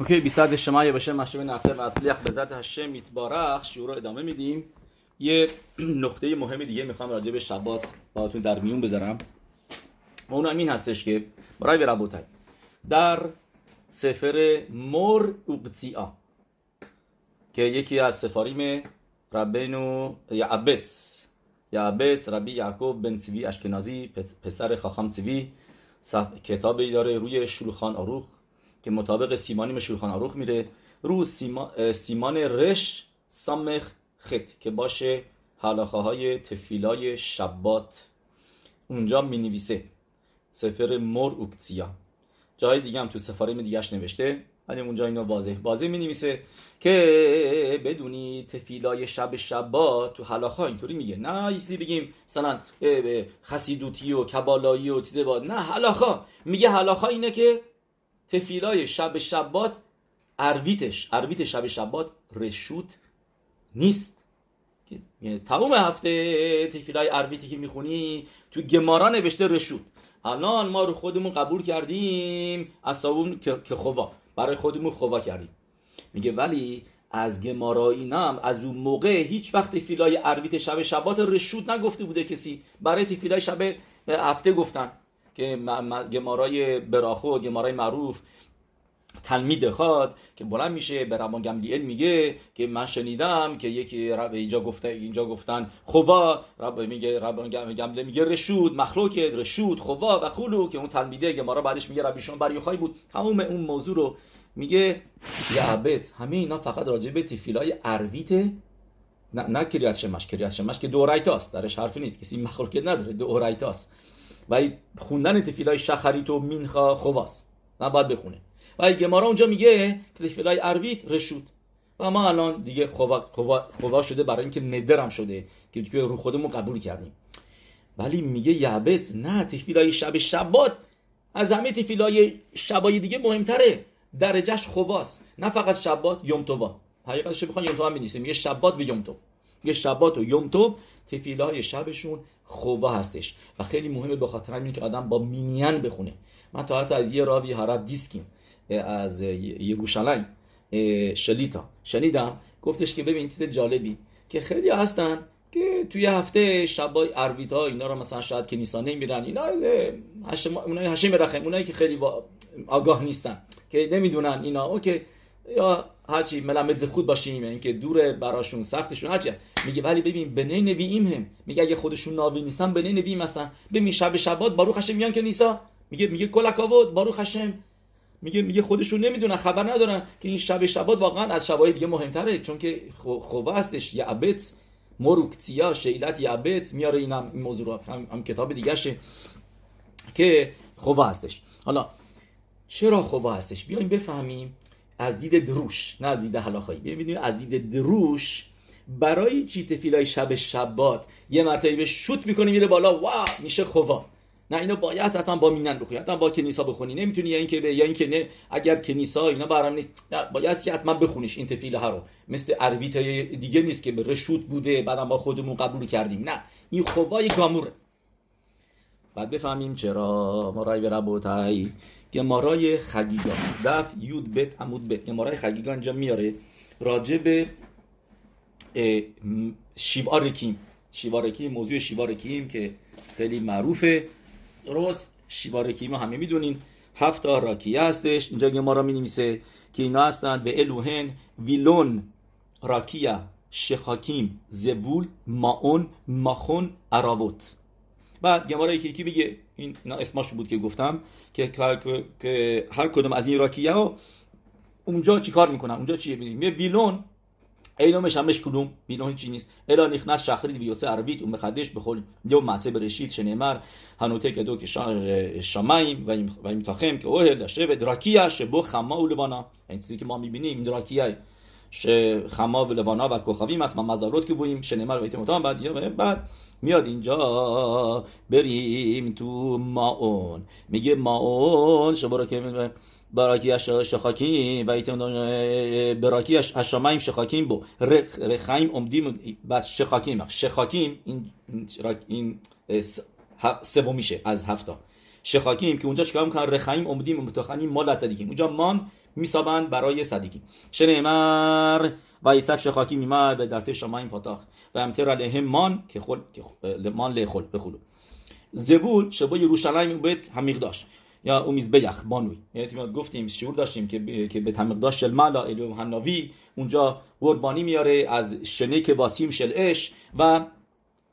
اوکی بی صد شما باشه مشروع ناصر و اصلیخ به ذات هشم رو ادامه میدیم یه نقطه مهم دیگه می‌خوام راجع به شبات باهاتون در میون بذارم و اون این هستش که برای به ربوتای در سفر مر اوقتیا که یکی از سفاریم ربینو یعبتس یعبتس ربی یعقوب بن سیوی اشکنازی پسر خاخام سیوی کتابی داره روی شلوخان آروخ که مطابق سیمانی شلوخان آروخ میره. رو سیمان رش سامخ خط که باشه حلاخه های تفیلای شبات. اونجا می نویسه سفر مر اوکتسیا جای دیگه هم تو سفاریم دیگهش نوشته. ولی اونجا اینو واضح واضح می نویسه که بدونی تفیلای شب شبات تو حلاخا اینطوری میگه. نه چیزی بگیم. مثلا خسیدوتی و کبالایی و چیزی با نه حلاخا میگه حلاخا اینه که تفیلای شب شبات ارویتش ارویت شب شبات رشوت نیست. یعنی تمام هفته تفیلای ارویتی که می‌خونی تو گمارا نوشته رشوت. الان ما رو خودمون قبول کردیم اصابون که خوبا برای خودمون خوبا کردیم. میگه ولی از گمارا اینم از اون موقع هیچ وقت تفیلای ارویت شب شبات رشوت نگفته بوده کسی. برای تفیلای شب هفته گفتن. که گمارای براخو گمارای معروف تلمید خواد که بلند میشه به ربان گملیل میگه که من شنیدم که یکی رب اینجا گفته اینجا گفتن خوا رب میگه ربان گملیل میگه رشود مخلوق رشود خوا و خلو که اون تلمیده گمارا بعدش میگه ربیشون بریخای بود. تمام اون موضوع رو میگه یا عبد همه اینا فقط راجع به تفیلای ارویت نه نه کریات شمش کریات شمش که دو رایتاست درش حرفی نیست. کسی مخلوق نداره. دو رایتاست و خوندن تفیلای شخریت و مینخا خواست. باید بخونه و گمارا اونجا میگه که تفیلای ارویت رشود. و ما الان دیگه خوا, شده برای اینکه ندرم شده که دیگه رو خودمون قبول کردیم. ولی میگه یعبت نه تفیلای شب شبات. از همه تفیلای شبای دیگه مهمتره. درجهش خواست. نه فقط شبات یوم توبا حقیقتش بخوان یوم توبا میگه شبات و یوم توب میگه شبات و یوم توب تفیلای شبشون خوبا هستش. و خیلی مهمه به خاطر همین که آدم با مینین بخونه. من تا از یه راوی هرب دیسکیم از یروشلایم شلیتا. شنیدم؟ گفتش که ببین چیز جالبی که خیلی هستن که توی هفته شبای ارویتا اینا رو مثلا شاید که نیستان نمیرن اینا هشم اونای هشم رخم اونایی که خیلی آگاه نیستن که نمی‌دونن اینا. اوکی. یا هرچی ملمت خود باشیم اینکه دور براشون سختشون هرچی. میگه ولی ببین بنه نوییم هم میگه اگه خودشون ناوی نیستن بنه نوی مثلا ببین شب شبات بارو خشم میان که نیسا میگه میگه کلکاود بارو خشم میگه میگه خودشون نمی‌دونن خبر ندارن که این شب شبات واقعا از شبای دیگه مهمتره. چون که خوبه هستش. یعبت مروکتیا شیلت یعبت میاره این هم موضوع هم, هم کتاب دیگه که خوبه هستش. حالا چرا خوبه هستش؟ بیایم بفهمیم از دید دروش نه از دید حلاخایی. ببینید از دید دروش برای چی تفیلای شب شبات یه مرتبه به شوت می‌کنه میره بالا وا میشه خوا نه اینو باید حتما با مینن بخونی حتما با کنیسا بخونی. نمی‌تونی یا اینکه یا اینکه نه اگر کنیسا اینا برام نیست باید که حتما بخونیش این تفیل ها رو. مثل ارویت دیگه نیست که به رشوت بوده بعدم با خودمون قبول کردیم. نه این خوبای گاموره بعد بفهمیم چرا مرای به ربوتای گمارای خگیگان. دف یود بت عمود بت. گمارای خگیگان اینجا میاره. راجع به شیوارکیم شیوارکیم موضوع شیوارکیم که خیلی معروفه. درست شیوارکیم همه می‌دونین. هفت راکیه هستش. اینجا گمارا می نمیسه که اینا هستند. به الوهن ویلون راکیه شخاکیم زبول ماون ماخون عراوت بعد گمارا یکی یکی میگه این اسماش بود که گفتم که, که هر کدوم از این راکیه ها اونجا چیکار می‌کنن؟ اونجا چیه؟ ببینیم یه ویلون اینا مشمش کدوم؟ ویلون چی نیست؟ الا نخنس شخرید ویوسه عربیت و مخدش بخول یو معصه برشید شنمر هنوته که دو که شامایم و این تاخم که اوه داشته و دراکیه. خما و خما و کوخاویم است ما مزارات که بویم شنمر و ایتموتان بعد بعد میاد اینجا بریم تو ماون میگه ماون شما که براکی شخاکیم و براکی هشامایم شخاکیم بو رخایم امدیم بس شخاکیم شخاکیم این این میشه از هفتا شخاکیم که اونجا چیکار می‌کنن رخایم امدیم متخنیم مال صدیکیم اونجا مان میسابند برای صدیقی. شنیمر و یцף شخاکی میما به درته شماین پاتاخ و امتر علیهم مان که خل مان لخل بخلو زبول شبا یروشلایم بیت همیقداش یا او بیخ بانوی. یعنی گفتیم شعور داشتیم که که به تمقداش شل مالا الو هناوی اونجا قربانی میاره از شنه که واسیم شل اش و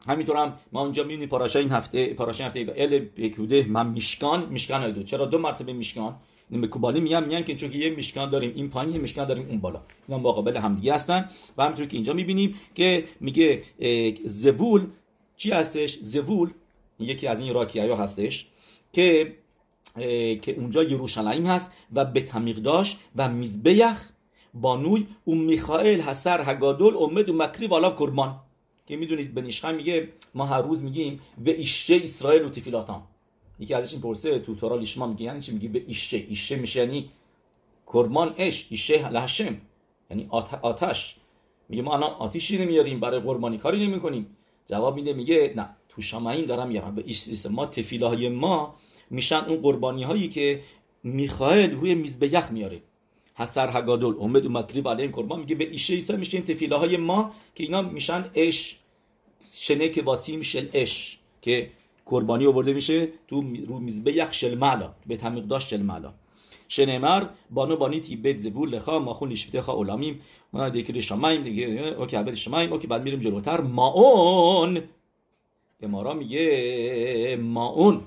همینطور هم ما اونجا می‌بینیم پاراشا این هفته پاراشا هفته ال بکوده من میشکان میشکان دو. چرا؟ دو مرتبه میشکان. به کوبالی میگم میگن که چون یه میشکان داریم این پایین یه میشکان داریم اون بالا. اینا مقابل همدیگه هستن. و همینطور که اینجا می‌بینیم که میگه زبول چی هستش؟ زبول یکی از این راکی ها هستش که که اونجا یروشلایم هست و به تمیق و میزبیخ بانوی و میخائیل حسر هگادول امد و مکری والا کربان که می‌دونید به میگه ما هر روز میگیم به ایشه اسرائیل و تفیلاتان. یکی ازش این پرسه تو تورا لیشما میگه یعنی چی؟ میگه به ایشه. ایشه میشه یعنی کرمان اش ایشه لهشم یعنی آتش. میگه ما الان آتیشی نمیاریم برای قربانی کاری نمی‌کنیم. جواب میده میگه نه تو شمعین دارم میارم. به ایش ما تفیله ما میشن اون قربانی هایی که میخائیل روی میزبیخ میاره. هستر هگادول اومد و مکریب علیه قربان میگه به ایشه ایسا میشه این تفیله های ما که اینا میشن اش. شنه که واسی میشه اش که قربانی آورده میشه تو رو میزبه یک شل معلا به تمیق شل معلا شنمر بانو بانی تی بیت زبول لخا ما خون لیشفته خا اولامیم. ما دیگه شمایم دیگه اوکی عبد شمایم اوکی بعد میریم جلوتر. ماون امارا میگه ماون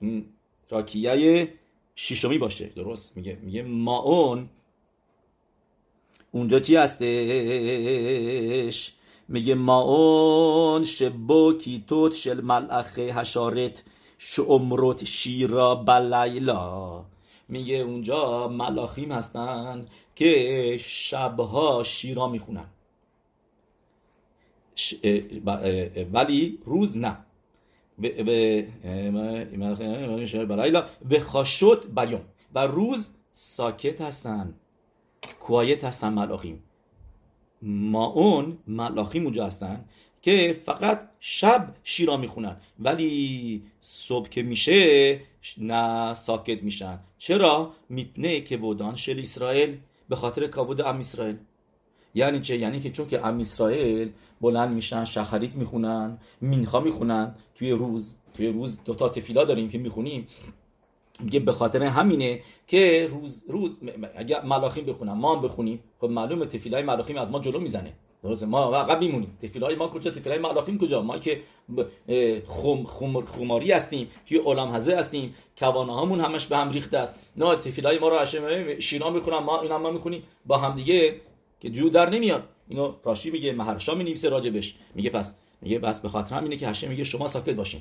این راکیه شیشمی باشه. درست. میگه میگه ماون اونجا چی هستش؟ میگه ماون شبو کیتوت شل ملعخ هشارت شعمرت شیرا بلیلا. میگه اونجا ملاخیم هستن که شبها شیرا می‌خونن. ولی روز نه. به خاشد بیان. و روز ساکت هستن. کوایت هستن ملاخیم. ما اون ملاخیم اونجا هستن که فقط شب شیرا می‌خونن. ولی صبح که میشه نه ساکت میشن. چرا؟ میپنه که بودان شل اسرائیل به خاطر کابود ام اسرائیل. یعنی چه؟ یعنی که چون که ام اسرائیل بلند میشن شخریت می‌خونن مینخا می‌خونن. توی روز توی روز دوتا تفیلا داریم که می‌خونیم. میگه به خاطر همینه که روز روز اگر ملاخیم بخونم ما هم بخونیم. خب معلومه تفیلای ملاخیم از ما جلو می‌زنه. درسته؟ ما عقب میمونیم. تفیلای ما کجا؟ تفیلای ملاخیم کجا؟ ما که خم خم خماری هستیم توی علام حزه هستیم کوانه هامون همش به هم ریخته است. نه تفیلای ما رو هشم شینا می‌خونم ما اینا ما می‌خونیم. با هم دیگه که جو در نمیاد. اینو راشی میگه مهرشا می نویسه راجبش. میگه پس میگه بس به خاطر همینه که هشم میگه شما ساکت باشین.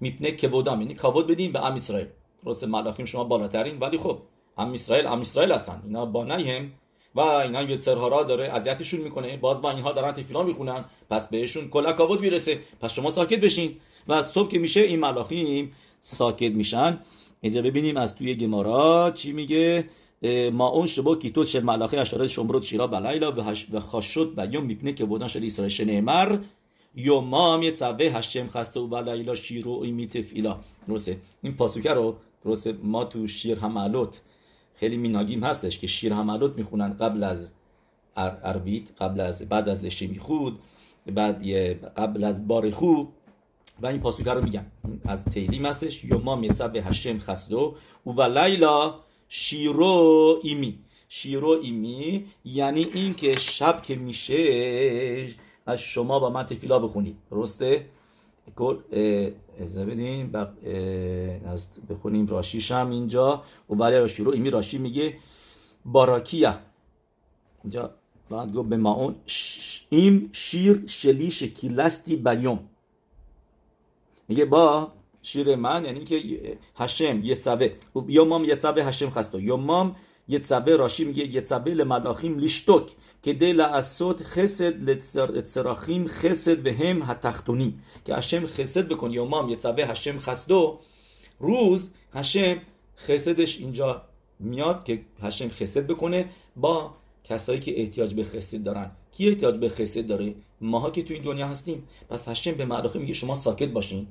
میپنه که بودم یعنی کابود بدین به ام اسرائیل. درسته ملاخیم شما بالاترین ولی خب ام اسرائیل ام اسرائیل هستن. اینا با هم و اینا یه سرهارا داره اذیتشون می‌کنه. باز با اینها دارن تفیلا می‌خونن. پس بهشون کلا کابود می‌رسه. پس شما ساکت بشین. و صبح که میشه این ملاخیم ساکت میشن. اینجا ببینیم از توی گمارا چی میگه. ما اون شبا کیتوت شد ملاخی اشاره شمرود شیرا بلایلا و خاشد و یوم میپنه که بودن شد اسرائیل شنیمر یومام یه هشم خسته و بلایلا شیرو ایمی تفیلا درسته. این پاسوکه رو درسته ما تو شیر همالوت خیلی میناگیم هستش که شیر همالوت می‌خونن قبل از عربیت قبل از بعد از لشی میخود بعد قبل از بارخو و این پاسوکه رو میگن. از تیلیم هستش. یومام یه تبه هشم خسته و بلایلا شیرو ایمی. شیرو ایمی یعنی اینکه شب که میشه از شما با من تفیلا بخونید. درسته؟ گل از بدین از بخونیم راشیش هم اینجا و برای شیرو ایمی راشی میگه باراکیه. اینجا بعد گفت به اون این شیر شلیش کیلستی بیوم. میگه با شیر من یعنی که هشم یه یومام یه هشم خستو یومام یه راشی میگه یه لملاخیم لیشتوک که دل اسود خسد لتسراخیم خسد به هم هتختونی که هشم خسد بکن یومام یه هشم خستو روز هشم خسدش اینجا میاد که هشم خسد بکنه با کسایی که احتیاج به خسد دارن کی احتیاج به خسد داره ماها که تو این دنیا هستیم پس هشم به ملاخیم میگه شما ساکت باشین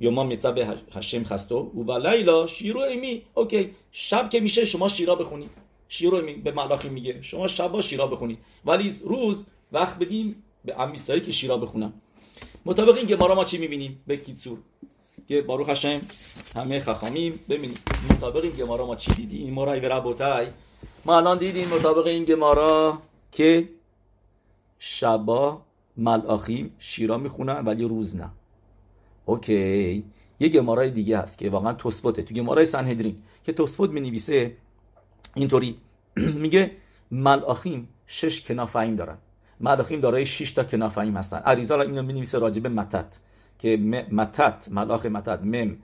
یوما میتا به هشم خستو و لیلا شیرو ایمی اوکی شب که میشه شما شیرا بخونید شیرو ایمی به ملاخی میگه شما شبا شیرا بخونید ولی روز وقت بدیم به ام که شیرا بخونم مطابق این گمارا ما چی می‌بینیم به کیتسور که باروخ هشم همه خخامیم ببینید مطابق این گمارا ما چی دیدیم مرای و ربوتای ما الان دیدیم مطابق این گمارا که شبا ملاخیم شیرا می‌خونن ولی روز نه اوکی. یه گمارای دیگه هست که واقعا توسفوته تو گمارای سنهدرین که توسفوت می نویسه اینطوری. میگه ملاخیم شش کنافعیم دارن. ملاخیم دارای 6 تا کنافعیم هستن. عریضا اینو می نویسه راجبه متت. که متت ملاخ متت مم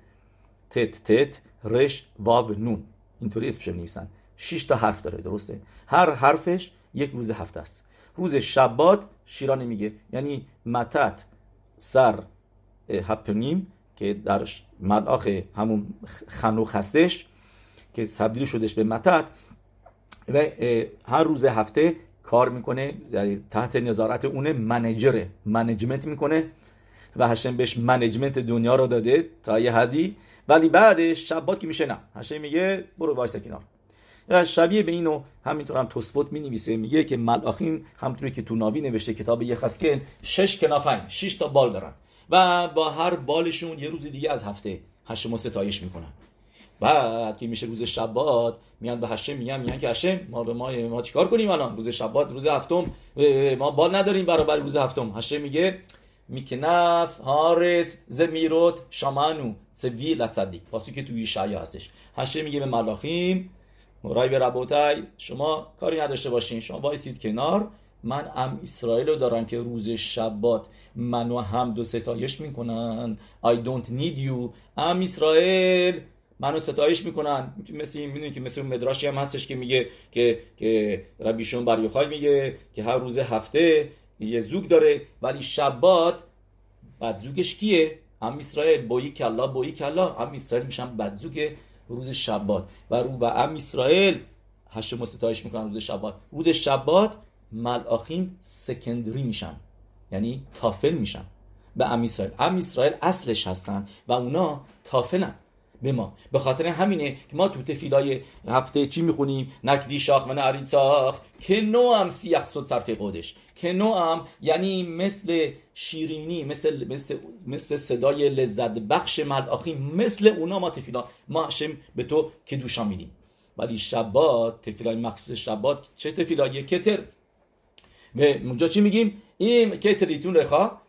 تت تت رش واب نون. اینطوری اسمش نویسن 6 تا حرف داره درسته؟ هر حرفش یک روز هفته است. روز شبات شیرا نمیگه یعنی متت سر هپنیم که در ملاخ همون خنوخ هستش که تبدیل شدش به متت و هر روز هفته کار می‌کنه یعنی تحت نظارت اونه منجره منجمنت می‌کنه و هشم بهش منجمنت دنیا رو داده تا یه حدی. ولی بعدش شبات که میشه نه. هشم میگه برو وایسا کنار. شبیه به اینو همینطور هم توسفوت می نویسه میگه که ملاخیم همونطوری که تو ناوی نوشته کتاب یخسکن شش کنافین شش تا بال دارن. و با هر بالشون یه روز دیگه از هفته هشم ستایش می‌کنن. بعد که میشه روز شبات میان به هشم میگن میگن که هشم ما به ما ما چیکار کنیم الان؟ روز شبات روز هفتم ما بال نداریم برابر روز هفتم. هشم میگه میکنف هارس زمیروت شامانو سوی لتصدیق واسه که توی شعیا هستش. هشم میگه به ملاخیم مرای به ربوتای شما کاری نداشته باشین شما وایسید کنار. من ام اسرائیل رو دارم که روز شبات منو هم دو ستایش می‌کنن. I don't need you. ام اسرائیل منو ستایش می‌کنن. مثل می‌دونی که مثل مدراشی هم هستش که میگه که که ربیشون بر یوخای میگه که هر روز هفته یه زوگ داره. ولی شبات بدزوگش کیه؟ ام اسرائیل بایی کلا بایی کلا. ام اسرائیل میشن بدزوگ روز شبات. و رو و ام اسرائیل هشم ستایش می‌کنن روز شبات. روز شبات ملاخیم سکندری میشن. یعنی تافل میشن. به ام اسرائیل. ام اسرائیل اصلش هستن و اونا تافلن. به ما. به خاطر همینه که ما تو تفیلای هفته چی می‌خونیم؟ نکدی شاخ و نعریتاخ که نو هم سیخ صد صرف قدش که نو هم یعنی مثل شیرینی مثل, مثل, مثل صدای لذت بخش ملاخی مثل اونا ما تفیلا ما هشم به تو که دوشا میدیم. ولی شبات تفیلای مخصوص شبات چه تفیلای کتر و اونجا چی میگیم؟ این کتر ایتون رخا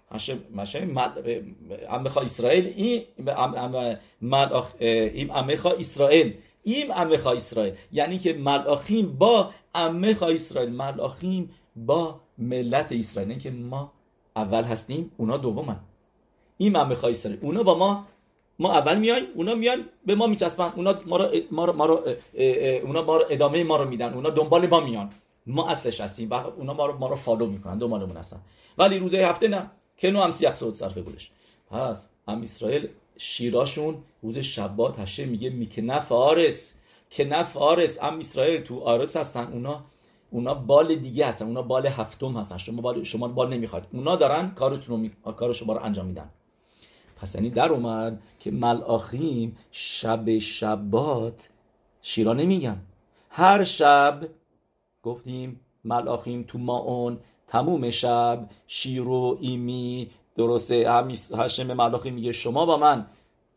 امخا اسرائیل. این این امخا اسرائیل. این امخا اسرائیل. یعنی که ملاخیم با امخا اسرائیل. ملاخیم با ملت اسرائیل. یعنی که ما اول هستیم اونا دومن. این امخا اسرائیل. اونا با ما ما اول میایم اونا میان به ما میچسبن. اونا ما رو ما رو, ما رو اونا ما رو ادامه ما رو میدن. اونا دنبال ما میان. ما اصلش هستیم و اونا ما رو ما رو فالو می‌کنن دنبالمون هستن. ولی روزه هفته نه. کنو هم سیخ صد صرف گلش. پس ام اسرائیل شیراشون روز شبات هشه میگه میکنف آرس کنف آرس ام اسرائیل تو آرس هستن اونا اونا بال دیگه هستن اونا بال هفتم هستن. شما بال شما بال نمی‌خواد. اونا دارن کارتون می... کار شما رو انجام میدن. پس یعنی در اومد که ملاخیم شب شبات شیرا نمیگن. هر شب گفتیم ملاخیم تو ماون تموم شب شیرو ایمی. درسته هشم ملاخی میگه شما با من.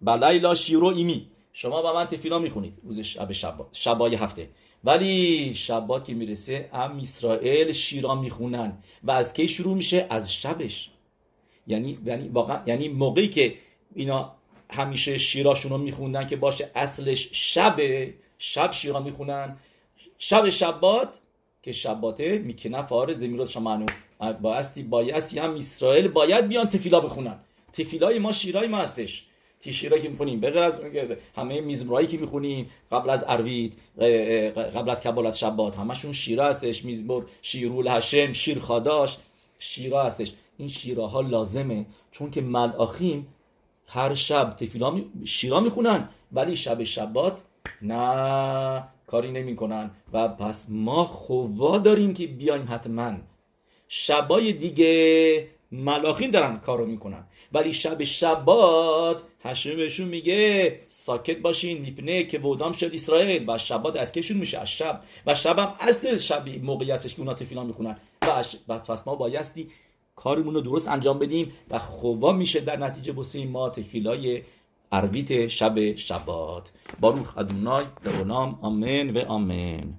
بلیلا شیرو ایمی. شما با من تفیلا می‌خونید روز شب شب شبای هفته. ولی شبات که می‌رسه ام اسرائیل شیرا می‌خونن و از کی شروع میشه؟ از شبش. یعنی یعنی واقعا یعنی موقعی که اینا همیشه شیراشون رو میخوندن که باشه اصلش شب شب شیرا می‌خونن. شب شبات که شباته می‌کنه فار زمیرات شمانو بایستی بایستی هم اسرائیل باید بیان تفیلا بخونن. تفیلای ما شیرای ما هستش. تی شیرایی که می‌خونیم. بغیر از همه میزمرایی که می‌خونیم قبل از اروید قبل از کبالت شبات همشون شیرا هستش. میزمر شیرول هشم شیر خاداش شیرا هستش. این شیراها لازمه. چون که ملاخیم هر شب تفیلا می... شیرا می‌خونن ولی شب شبات نه. کاری نمی‌کنن. و پس ما خوا داریم که بیایم حتما. شبای دیگه ملاخین دارن کارو می‌کنن. ولی شب شبات هشم بهشون میگه ساکت باشین نیپنه که ودام شد اسرائیل. و شبات از کشون میشه؟ از شب. و شب هم اصل شب موقعی هستش که اونا تفیلا می‌خونن. و پس ما بایستی کارمون رو درست انجام بدیم. و خوبا میشه در نتیجه بسیم ما تفیلای عربیت شب شبات. باروخ ادونای به آمین و آمین.